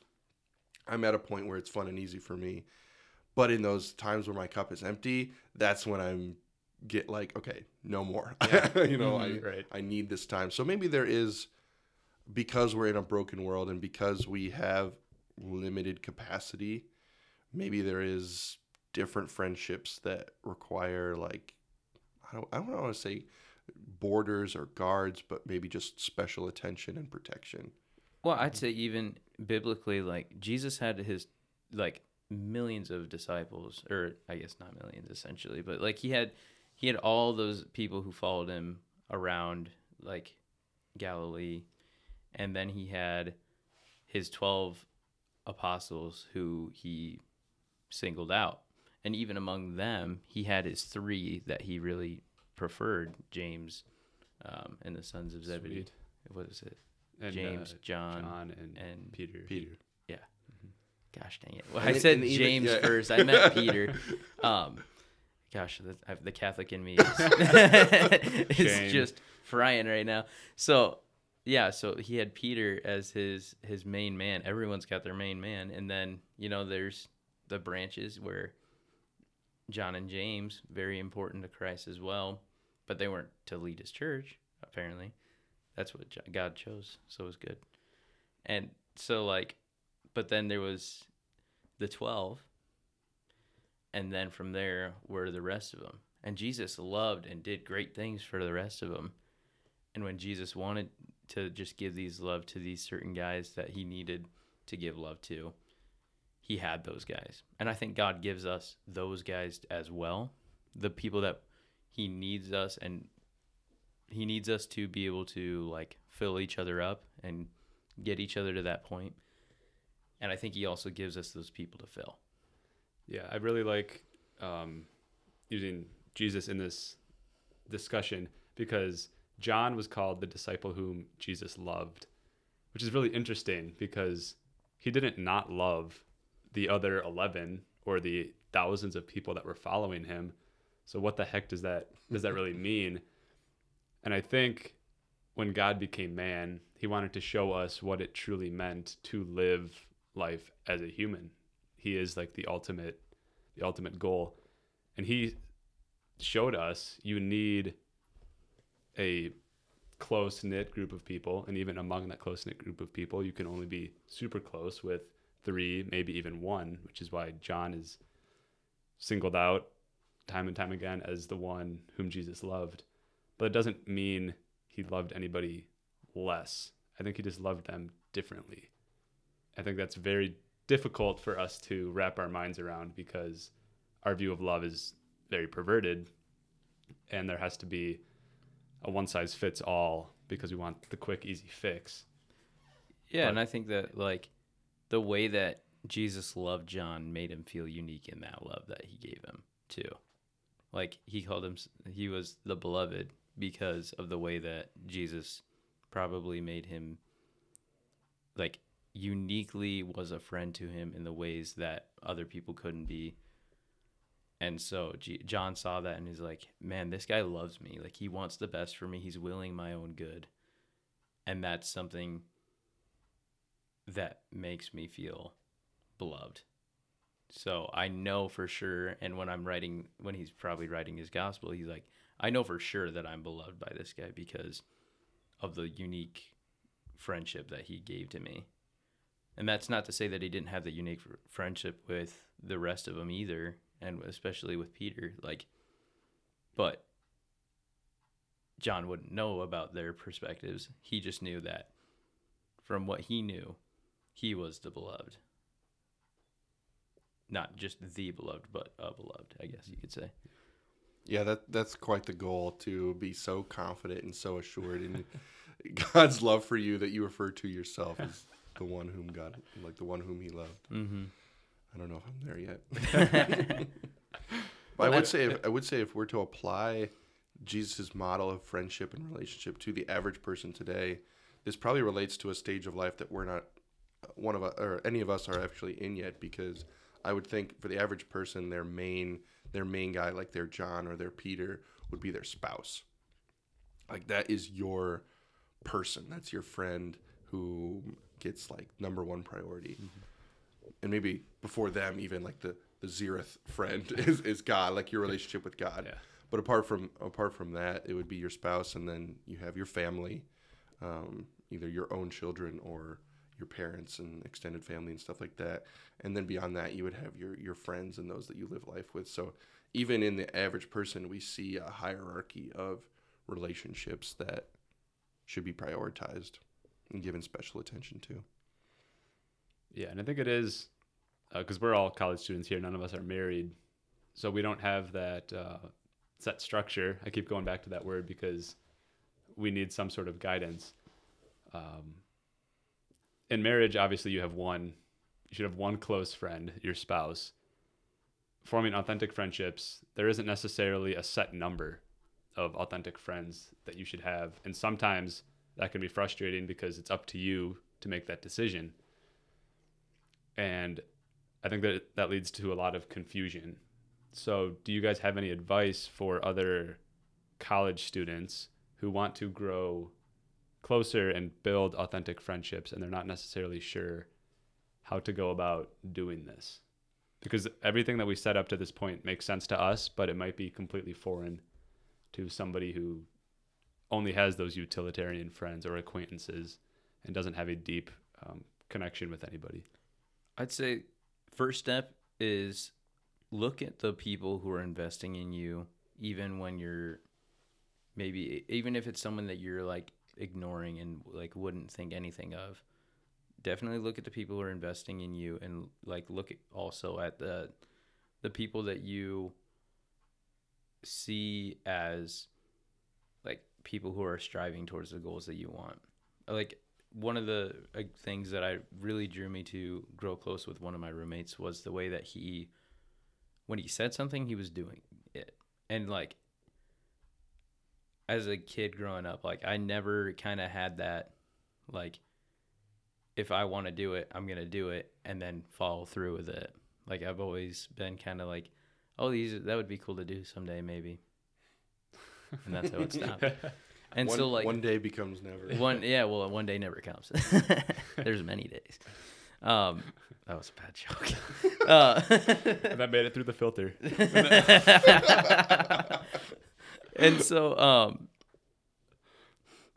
I'm at a point where it's fun and easy for me. But in those times where my cup is empty, that's when I'm get like, okay, no more. you know, Mhm, I right. I need this time. So maybe there is because we're in a broken world and because we have limited capacity, maybe there is different friendships that require like I don't I don't want to say borders or guards, but maybe just special attention and protection. Well, I'd say even biblically, like Jesus had his like millions of disciples, or I guess not millions essentially, but like he had he had all those people who followed him around like Galilee, and then he had his twelve apostles who he singled out, and even among them, he had his three that he really preferred: James, um, and the sons of Zebedee. Sweet. What is it? And, James, uh, John, John and, and Peter. Peter. Gosh dang it! Well, I said even- James yeah. first. I meant Peter. Um, gosh, the, I- the Catholic in me is, is just frying right now. So yeah, so he had Peter as his his main man. Everyone's got their main man, and then you know there's the branches where John and James very important to Christ as well, but they weren't to lead his church. Apparently, that's what God chose, so it was good. And so like, but then there was the twelve, and then from there were the rest of them. And Jesus loved and did great things for the rest of them. And when Jesus wanted to just give these love to these certain guys that he needed to give love to, he had those guys. And I think God gives us those guys as well. The people that he needs us and he needs us to be able to like fill each other up and get each other to that point. And I think he also gives us those people to fill. Yeah, I really like um, using Jesus in this discussion because John was called the disciple whom Jesus loved, which is really interesting because he didn't not love the other 11 or the thousands of people that were following him. So what the heck does that does that really mean? And I think when God became man, he wanted to show us what it truly meant to live life as a human. He is like the ultimate the ultimate goal. And he showed us you need a close knit group of people and even among that close knit group of people you can only be super close with three maybe even one which is why john is singled out time and time again as the one whom jesus loved but it doesn't mean he loved anybody less. I think he just loved them differently. I think that's very difficult for us to wrap our minds around because our view of love is very perverted and there has to be a one size fits all because we want the quick easy fix. Yeah, But- and I think that like the way that Jesus loved John made him feel unique in that love that he gave him too. Like he called him he was the beloved because of the way that Jesus probably made him like uniquely was a friend to him in the ways that other people couldn't be. And so G- John saw that and he's like, "Man, this guy loves me. Like he wants the best for me. He's willing my own good." And that's something that makes me feel beloved. So I know for sure, and when I'm writing, when he's probably writing his gospel, he's like, I know for sure that I'm beloved by this guy because of the unique friendship that he gave to me. And that's not to say that he didn't have the unique friendship with the rest of them either, and especially with Peter. Like, but John wouldn't know about their perspectives. He just knew that from what he knew, he was the beloved. Not just the beloved, but a beloved, I guess you could say. Yeah, that that's quite the goal to be so confident and so assured in God's love for you that you refer to yourself as the one whom God, like the one whom He loved. Mm-hmm. I don't know if I'm there yet. but I would say, if, I would say, if we're to apply Jesus' model of friendship and relationship to the average person today, this probably relates to a stage of life that we're not one of us or any of us are actually in yet. Because I would think for the average person, their main their main guy, like their John or their Peter, would be their spouse. Like that is your person. That's your friend who gets like number one priority and maybe before them even like the the zeroth friend is, is god like your relationship with god Yeah. but apart from apart from that it would be your spouse and then you have your family um, either your own children or your parents and extended family and stuff like that and then beyond that you would have your your friends and those that you live life with so even in the average person we see a hierarchy of relationships that should be prioritized and given special attention to Yeah, and I think it is because we're all college students here. None of us are married, so we don't have that uh, set structure. I keep going back to that word because we need some sort of guidance. Um, in marriage, obviously, you have one. You should have one close friend, your spouse. Forming authentic friendships, there isn't necessarily a set number of authentic friends that you should have, and sometimes that can be frustrating because it's up to you to make that decision and I think that that leads to a lot of confusion. So, do you guys have any advice for other college students who want to grow closer and build authentic friendships and they're not necessarily sure how to go about doing this? Because everything that we set up to this point makes sense to us, but it might be completely foreign to somebody who only has those utilitarian friends or acquaintances and doesn't have a deep um, connection with anybody. I'd say first step is look at the people who are investing in you even when you're maybe even if it's someone that you're like ignoring and like wouldn't think anything of. Definitely look at the people who are investing in you and like look also at the the people that you see as like people who are striving towards the goals that you want. Like one of the uh, things that I really drew me to grow close with one of my roommates was the way that he when he said something he was doing it. And like as a kid growing up like I never kind of had that like if I want to do it, I'm going to do it and then follow through with it. Like I've always been kind of like, oh, these that would be cool to do someday maybe. And that's how it stopped. And one, so like one day becomes never. one yeah, well, one day never comes. There's many days. Um, that was a bad joke. Uh, And I made it through the filter. And so um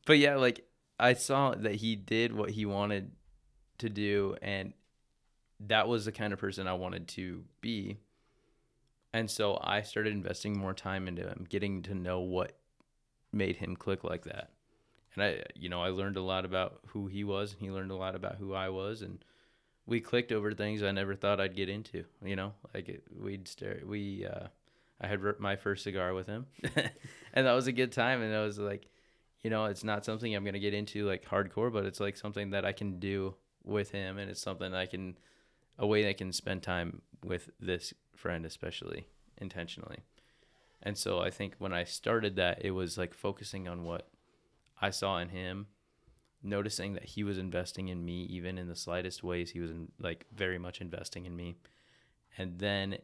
but yeah like i saw that he did what he wanted to do and that was the kind of person i wanted to be. And so i started investing more time into him getting to know what made him click like that. And i you know i learned a lot about who he was and he learned a lot about who i was and we clicked over things i never thought i'd get into you know? Like it, we'd stare we uh I had my first cigar with him, and that was a good time. And I was like, you know, it's not something I'm gonna get into like hardcore, but it's like something that I can do with him, and it's something I can, a way I can spend time with this friend, especially intentionally. And so I think when I started that, it was like focusing on what I saw in him, noticing that he was investing in me, even in the slightest ways. He was in, like very much investing in me, and then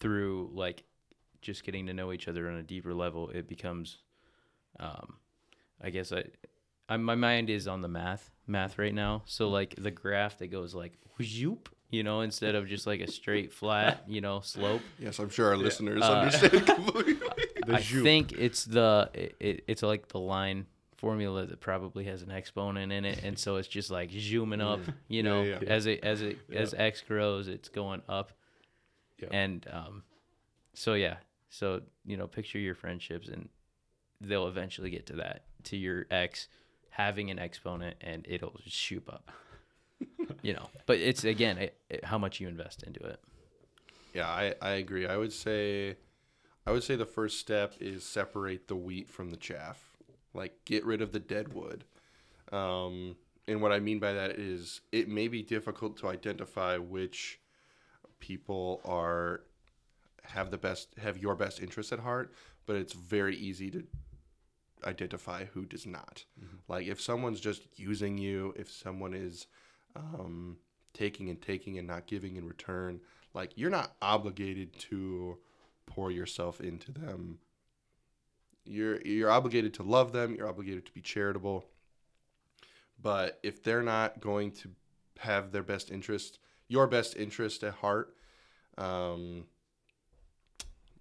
through like just getting to know each other on a deeper level, it becomes, um, I guess I, I my mind is on the math math right now. So like the graph that goes like whoop, you know, instead of just like a straight flat, you know, slope. Yes, I'm sure our listeners Uh, understand completely. The I Joop. think it's the it, it, it's like the line formula that probably has an exponent in it, and so it's just like zooming up, you know, yeah, yeah. as it as it Yeah. as x grows, it's going up, Yeah. and um, so yeah, so you know, picture your friendships, and they'll eventually get to that to your ex having an exponent, and it'll shoot up, you know. But it's again it, it- how much you invest into it. Yeah, I, I agree. I would say I would say the first step is separate the wheat from the chaff. Like get rid of the dead wood. Um, and what I mean by that is it may be difficult to identify which people are have the best have your best interest at heart, but it's very easy to identify who does not. Like if someone's just using you, if someone is um, taking and taking and not giving in return, like you're not obligated to pour yourself into them. You're you're obligated to love them. You're obligated to be charitable. But if they're not going to have their best interest, your best interest at heart, um,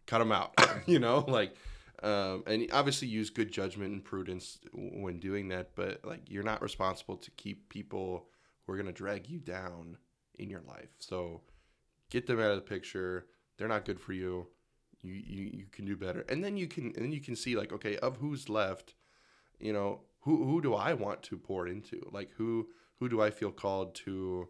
cut them out. you know, like, um, and obviously use good judgment and prudence when doing that. But like, you're not responsible to keep people who are gonna drag you down in your life. So get them out of the picture. They're not good for you. You you, you can do better, and then you can and then you can see like okay of who's left. You know who who do I want to pour into? Like who who do I feel called to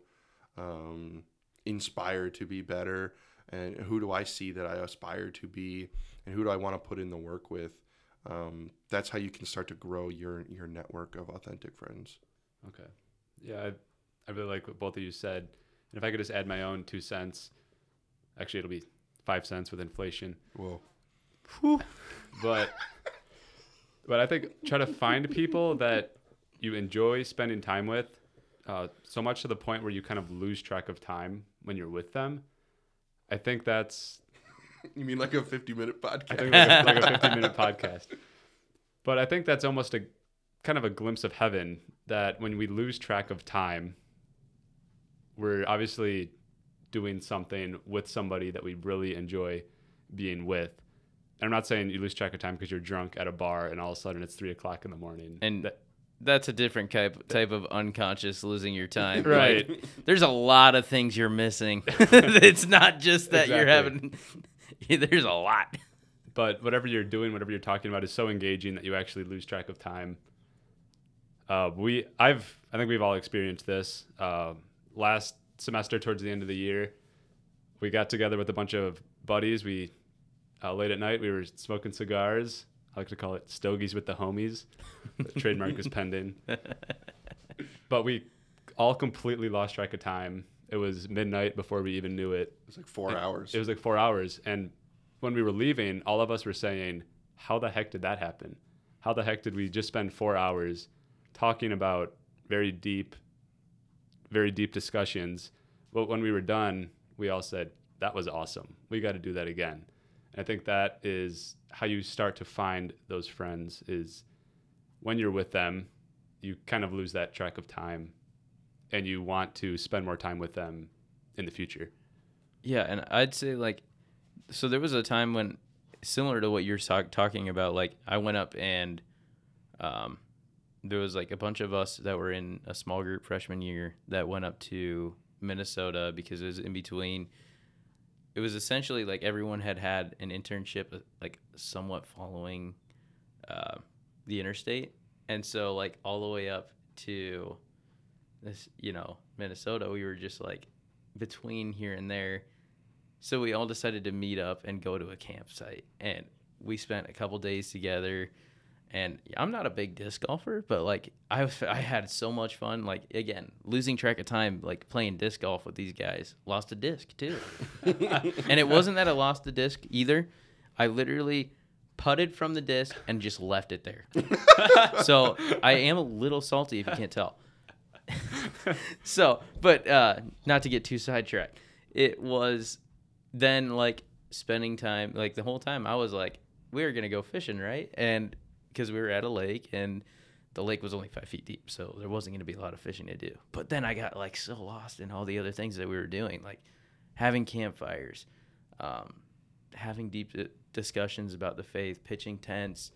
um, inspire to be better? And who do I see that I aspire to be? And who do I want to put in the work with? Um, that's how you can start to grow your your network of authentic friends. Okay. Yeah, I, I really like what both of you said. And if I could just add my own two cents, actually, it'll be five cents with inflation. Whoa. But, but I think try to find people that you enjoy spending time with, uh, so much to the point where you kind of lose track of time when you're with them. I think that's You mean like a 50 minute podcast? I podcast? think like a, like a 50 minute podcast. But I think that's almost a kind of a glimpse of heaven that when we lose track of time, we're obviously doing something with somebody that we really enjoy being with. And I'm not saying you lose track of time because you're drunk at a bar and all of a sudden it's three o'clock in the morning. And That- that's a different type type of unconscious losing your time. Right. Like, there's a lot of things you're missing. it's not just that you're having There's a lot. but whatever you're doing, whatever you're talking about, is so engaging that you actually lose track of time. Uh, we, I've, I think we've all experienced this. Uh, last semester, towards the end of the year, we got together with a bunch of buddies. We uh, late at night, we were smoking cigars. I like to call it stogies with the homies. The trademark is pending. But we all completely lost track of time. It was midnight before we even knew it. It was like four It- hours. It was like four hours. And when we were leaving, all of us were saying, How the heck did that happen? How the heck did we just spend four hours talking about very deep, very deep discussions? But when we were done, we all said, That was awesome. We got to do that again. I think that is how you start to find those friends is when you're with them, you kind of lose that track of time and you want to spend more time with them in the future. Yeah, and I'd say like, so there was a time when, similar to what you're talk- talking about, like I went up and, um, there was like a bunch of us that were in a small group freshman year that went up to Minnesota because it was in between. It was essentially like everyone had had an internship, uh, like somewhat following, uh, the interstate, and so like all the way up to this, you know, Minnesota, we were just like between here and there. So we all decided to meet up and go to a campsite. And we spent a couple days together. And I'm not a big disc golfer, but like I was, I had so much fun. Like again, losing track of time, like playing disc golf with these guys. Lost a disc too, and it wasn't that I lost the disc either. I literally putted from the disc and just left it there. so I am a little salty if you can't tell. so, but uh, not to get too sidetracked, it was then like spending time, like the whole time I was like, we are gonna go fishing, right? And because we were at a lake and the lake was only five feet deep, so there wasn't gonna be a lot of fishing to do. But then I got like so lost in all the other things that we were doing, like having campfires, um, having deep discussions about the faith, pitching tents,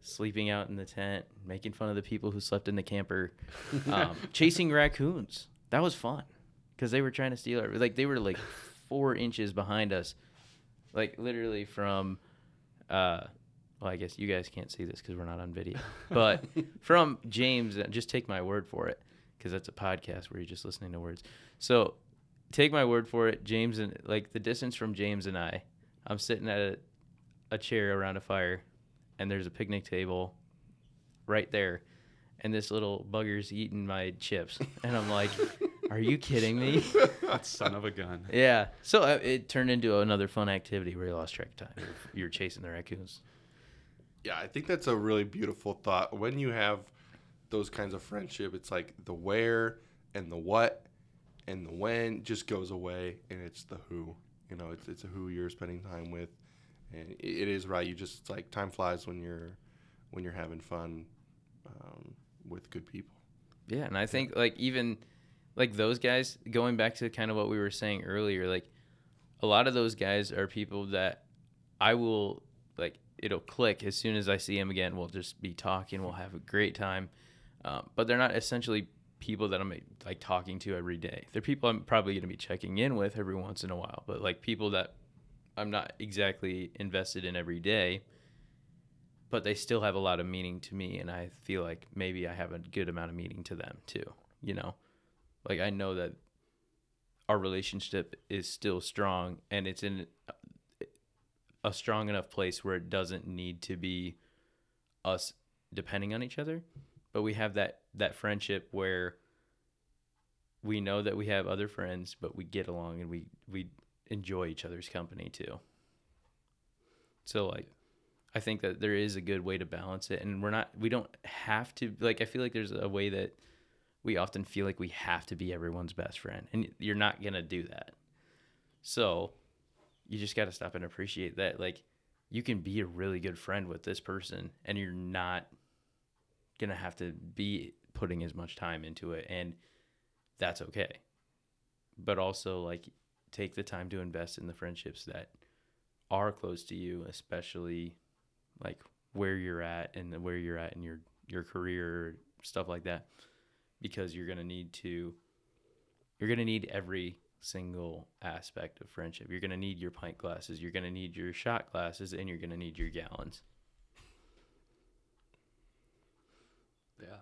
sleeping out in the tent, making fun of the people who slept in the camper, um, chasing raccoons. That was fun because they were trying to steal our like they were like four inches behind us, like literally from. Uh, well, I guess you guys can't see this because we're not on video, but from James, uh, just take my word for it because that's a podcast where you're just listening to words. So take my word for it, James and like the distance from James and I, I'm sitting at a, a chair around a fire, and there's a picnic table right there, and this little bugger's eating my chips, and I'm like, "Are you kidding me?" That son of a gun. yeah. So uh, it turned into another fun activity where you lost track of time. You're, you're chasing the raccoons. Yeah, I think that's a really beautiful thought. When you have those kinds of friendship, it's like the where and the what and the when just goes away, and it's the who. You know, it's it's a who you're spending time with, and it, it is right. You just it's like time flies when you're when you're having fun um, with good people. Yeah, and I think like even like those guys going back to kind of what we were saying earlier, like a lot of those guys are people that I will like it'll click as soon as I see him again. We'll just be talking. We'll have a great time, um, but they're not essentially people that I'm like talking to every day. They're people I'm probably going to be checking in with every once in a while, but like people that I'm not exactly invested in every day. But they still have a lot of meaning to me, and I feel like maybe I have a good amount of meaning to them too. You know, like I know that our relationship is still strong, and it's in a strong enough place where it doesn't need to be us depending on each other, but we have that that friendship where we know that we have other friends, but we get along and we we enjoy each other's company too. So like I think that there is a good way to balance it and we're not we don't have to like I feel like there's a way that we often feel like we have to be everyone's best friend and you're not going to do that. So you just got to stop and appreciate that like you can be a really good friend with this person and you're not to have to be putting as much time into it and that's okay. But also like take the time to invest in the friendships that are close to you, especially like where you're at and where you're at in your your career stuff like that because you're to need to you're to need every single aspect of friendship. You're going to need your pint glasses, you're going to need your shot glasses, and you're going to need your gallons. Yeah,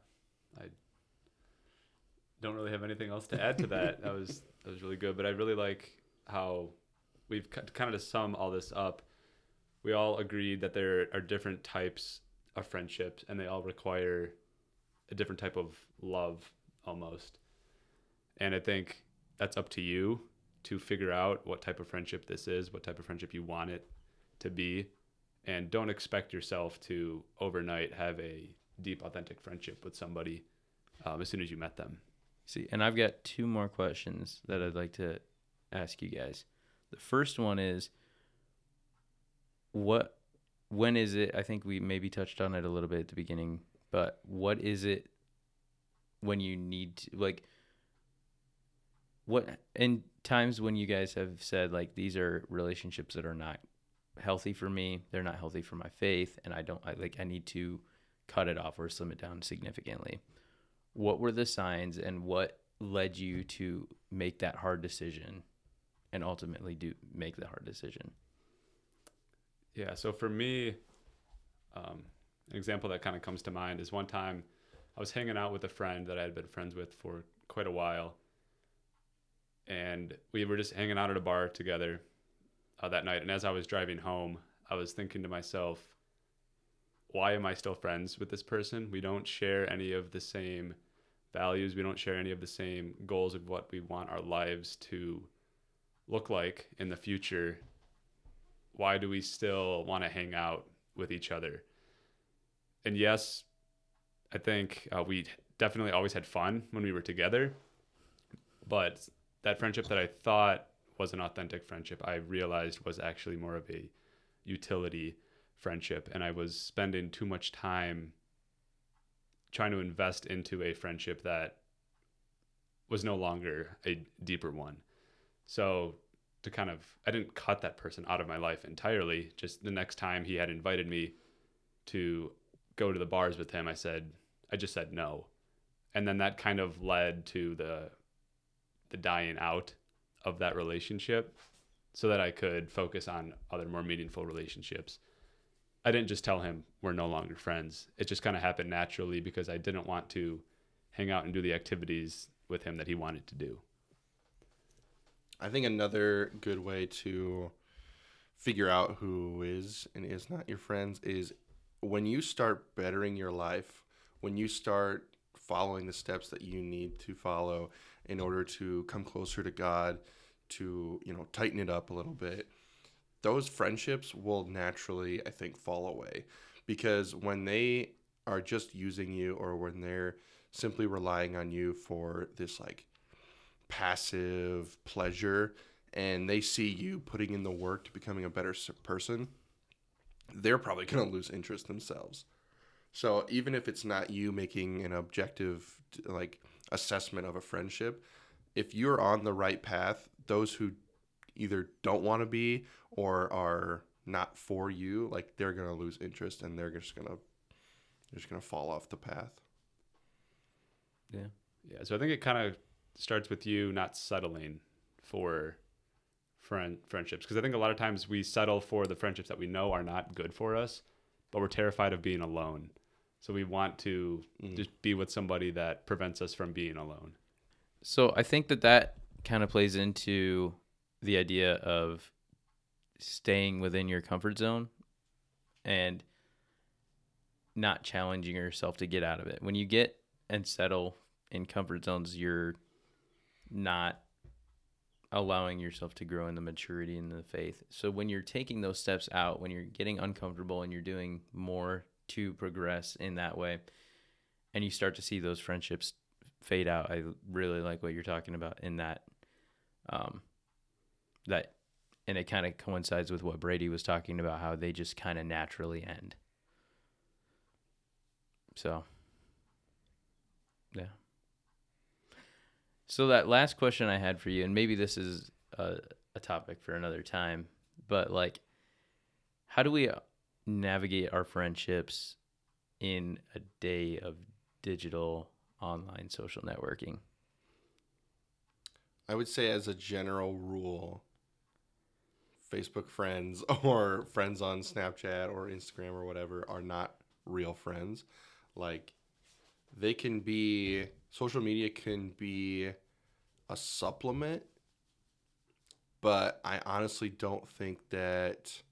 I don't really have anything else to add to that. that was that was really good, but I really like how we've kind of to sum all this up. We all agreed that there are different types of friendships, and they all require a different type of love, almost. And I think that's up to you to figure out what type of friendship this is, what type of friendship you want it to be, and don't expect yourself to overnight have a deep, authentic friendship with somebody um, as soon as you met them. See, and I've got two more questions that I'd like to ask you guys. The first one is what when is it I think we maybe touched on it a little bit at the beginning, but what is it when you need to like what in times when you guys have said like these are relationships that are not healthy for me, they're not healthy for my faith and I don't I, like I need to cut it off or slim it down significantly. What were the signs and what led you to make that hard decision and ultimately do make the hard decision? Yeah. So for me, um, an example that kind of comes to mind is one time I was hanging out with a friend that I had been friends with for quite a while. And we were just hanging out at a bar together uh, that night. And as I was driving home, I was thinking to myself, why am I still friends with this person? We don't share any of the same values. We don't share any of the same goals of what we want our lives to look like in the future. Why do we still want to hang out with each other? And yes, I think uh, we definitely always had fun when we were together. But that friendship that I thought was an authentic friendship, I realized was actually more of a utility friendship. And I was spending too much time trying to invest into a friendship that was no longer a deeper one. So to kind of I didn't cut that person out of my life entirely. Just the next time he had invited me to go to the bars with him, I said I just said no. And then that kind of led to the the dying out of that relationship so that I could focus on other more meaningful relationships. I didn't just tell him we're no longer friends. It just kind of happened naturally because I didn't want to hang out and do the activities with him that he wanted to do. I think another good way to figure out who is and is not your friends is when you start bettering your life, when you start following the steps that you need to follow in order to come closer to God, to, you know, tighten it up a little bit, those friendships will naturally, I think, fall away. Because when they are just using you or when they're simply relying on you for this like passive pleasure and they see you putting in the work to becoming a better person, they're probably going to lose interest themselves. So even if it's not you making an objective like assessment of a friendship, if you're on the right path, those who either don't want to be or are not for you, like they're gonna lose interest and they're just gonna they're just gonna fall off the path. Yeah. Yeah. So I think it kind of starts with you not settling for friend friendships because I think a lot of times we settle for the friendships that we know are not good for us, but we're terrified of being alone. So we want to mm. just be with somebody that prevents us from being alone. So I think that that kind of plays into the idea of staying within your comfort zone and not challenging yourself to get out of it. When you get and settle in comfort zones, you're not allowing yourself to grow in the maturity and the faith. So when you're taking those steps out, when you're getting uncomfortable and you're doing more to progress in that way, and you start to see those friendships fade out, I really like what you're talking about in that um, that and it kind of coincides with what Brady was talking about how they just kind of naturally end. So, yeah. So that last question I had for you, and maybe this is a, a topic for another time, but like, how do we navigate our friendships in a day of digital online social networking? I would say as a general rule, Facebook friends or friends on Snapchat or Instagram or whatever are not real friends. Like they can be social media can be a supplement, but I honestly don't think that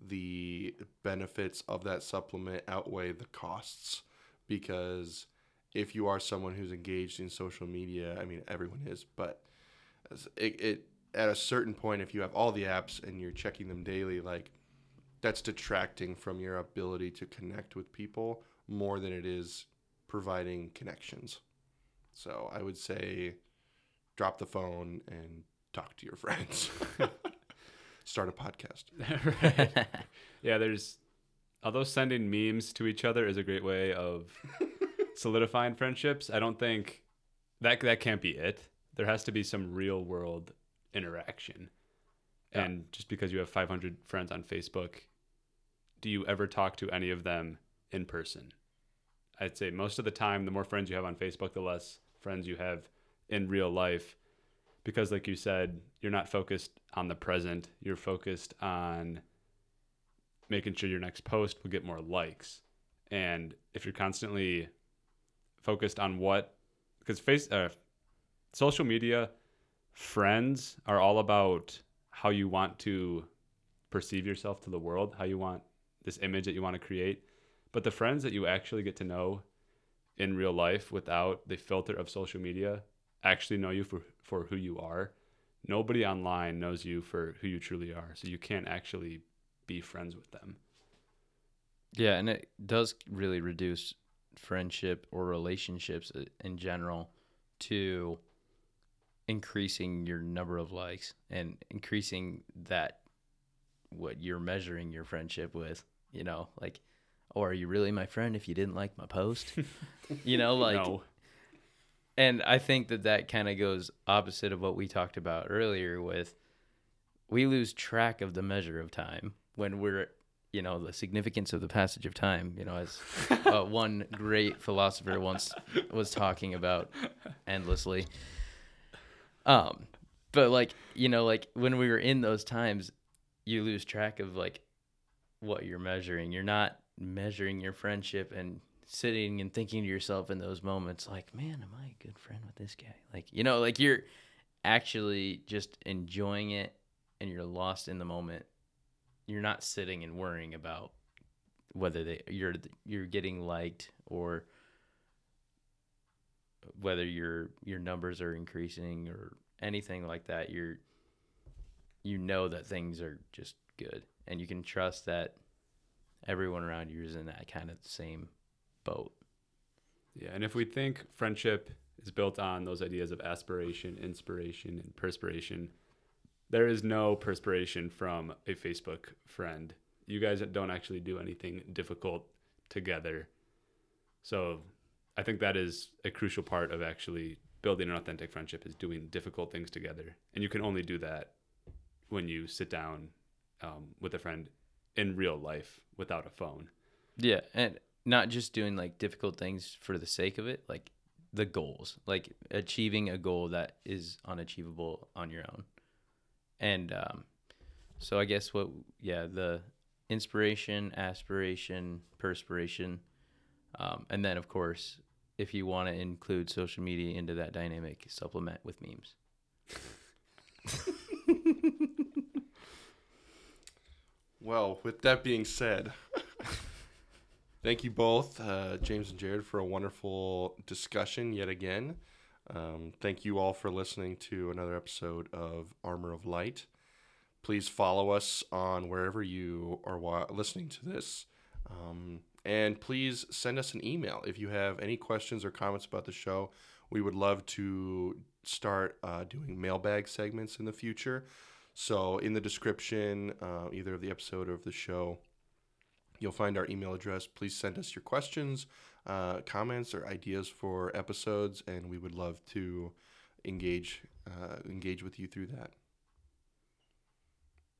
the benefits of that supplement outweigh the costs because if you are someone who's engaged in social media, I mean everyone is, but it, it at a certain point if you have all the apps and you're checking them daily like that's detracting from your ability to connect with people more than it is providing connections. So I would say drop the phone and talk to your friends. Start a podcast. right. Yeah, there's although sending memes to each other is a great way of solidifying friendships. I don't think that that can't be it. There has to be some real world interaction. Yeah. And just because you have 500 friends on Facebook, do you ever talk to any of them in person? I'd say most of the time, the more friends you have on Facebook, the less friends you have in real life. Because, like you said, you're not focused on the present, you're focused on making sure your next post will get more likes. And if you're constantly focused on what, because face, uh, social media, friends are all about how you want to perceive yourself to the world, how you want this image that you want to create. But the friends that you actually get to know in real life without the filter of social media actually know you for, for who you are. Nobody online knows you for who you truly are. So you can't actually be friends with them. Yeah, and it does really reduce friendship or relationships uh, in general to increasing your number of likes and increasing that what you're measuring your friendship with, you know, like oh, are you really my friend if you didn't like my post? you know, like no. And I think that that kind of goes opposite of what we talked about earlier with we lose track of the measure of time when we're you know the significance of the passage of time you know as uh, one great philosopher once was talking about endlessly. Um but like you know like when we were in those times you lose track of like what you're measuring. You're not measuring your friendship and sitting and thinking to yourself in those moments like man am i a good friend with this guy? Like you know like you're actually just enjoying it and you're lost in the moment. You're not sitting and worrying about whether they you're you're getting liked or whether your your numbers are increasing or anything like that. You're you know that things are just good and you can trust that everyone around you is in that kind of same boat Yeah, and if we think friendship is built on those ideas of aspiration, inspiration, and perspiration, there is no perspiration from a Facebook friend. You guys don't actually do anything difficult together. So I think that is a crucial part of actually building an authentic friendship is doing difficult things together. And you can only do that when you sit down um, with a friend in real life without a phone. Yeah, and not just doing like difficult things for the sake of it, like the goals, like achieving a goal that is unachievable on your own. And um, so I guess what, yeah, the inspiration, aspiration, perspiration, um, and then of course, if you want to include social media into that dynamic, supplement with memes. Well, with that being said, thank you both, uh, James and Jared, for a wonderful discussion yet again. Um, thank you all for listening to another episode of Armor of Light. Please follow us on wherever you are wa- listening to this. Um, and please send us an email if you have any questions or comments about the show. We would love to start uh, doing mailbag segments in the future. So, in the description, uh, either of the episode or of the show, you'll find our email address. Please send us your questions, uh, comments, or ideas for episodes, and we would love to engage uh, engage with you through that.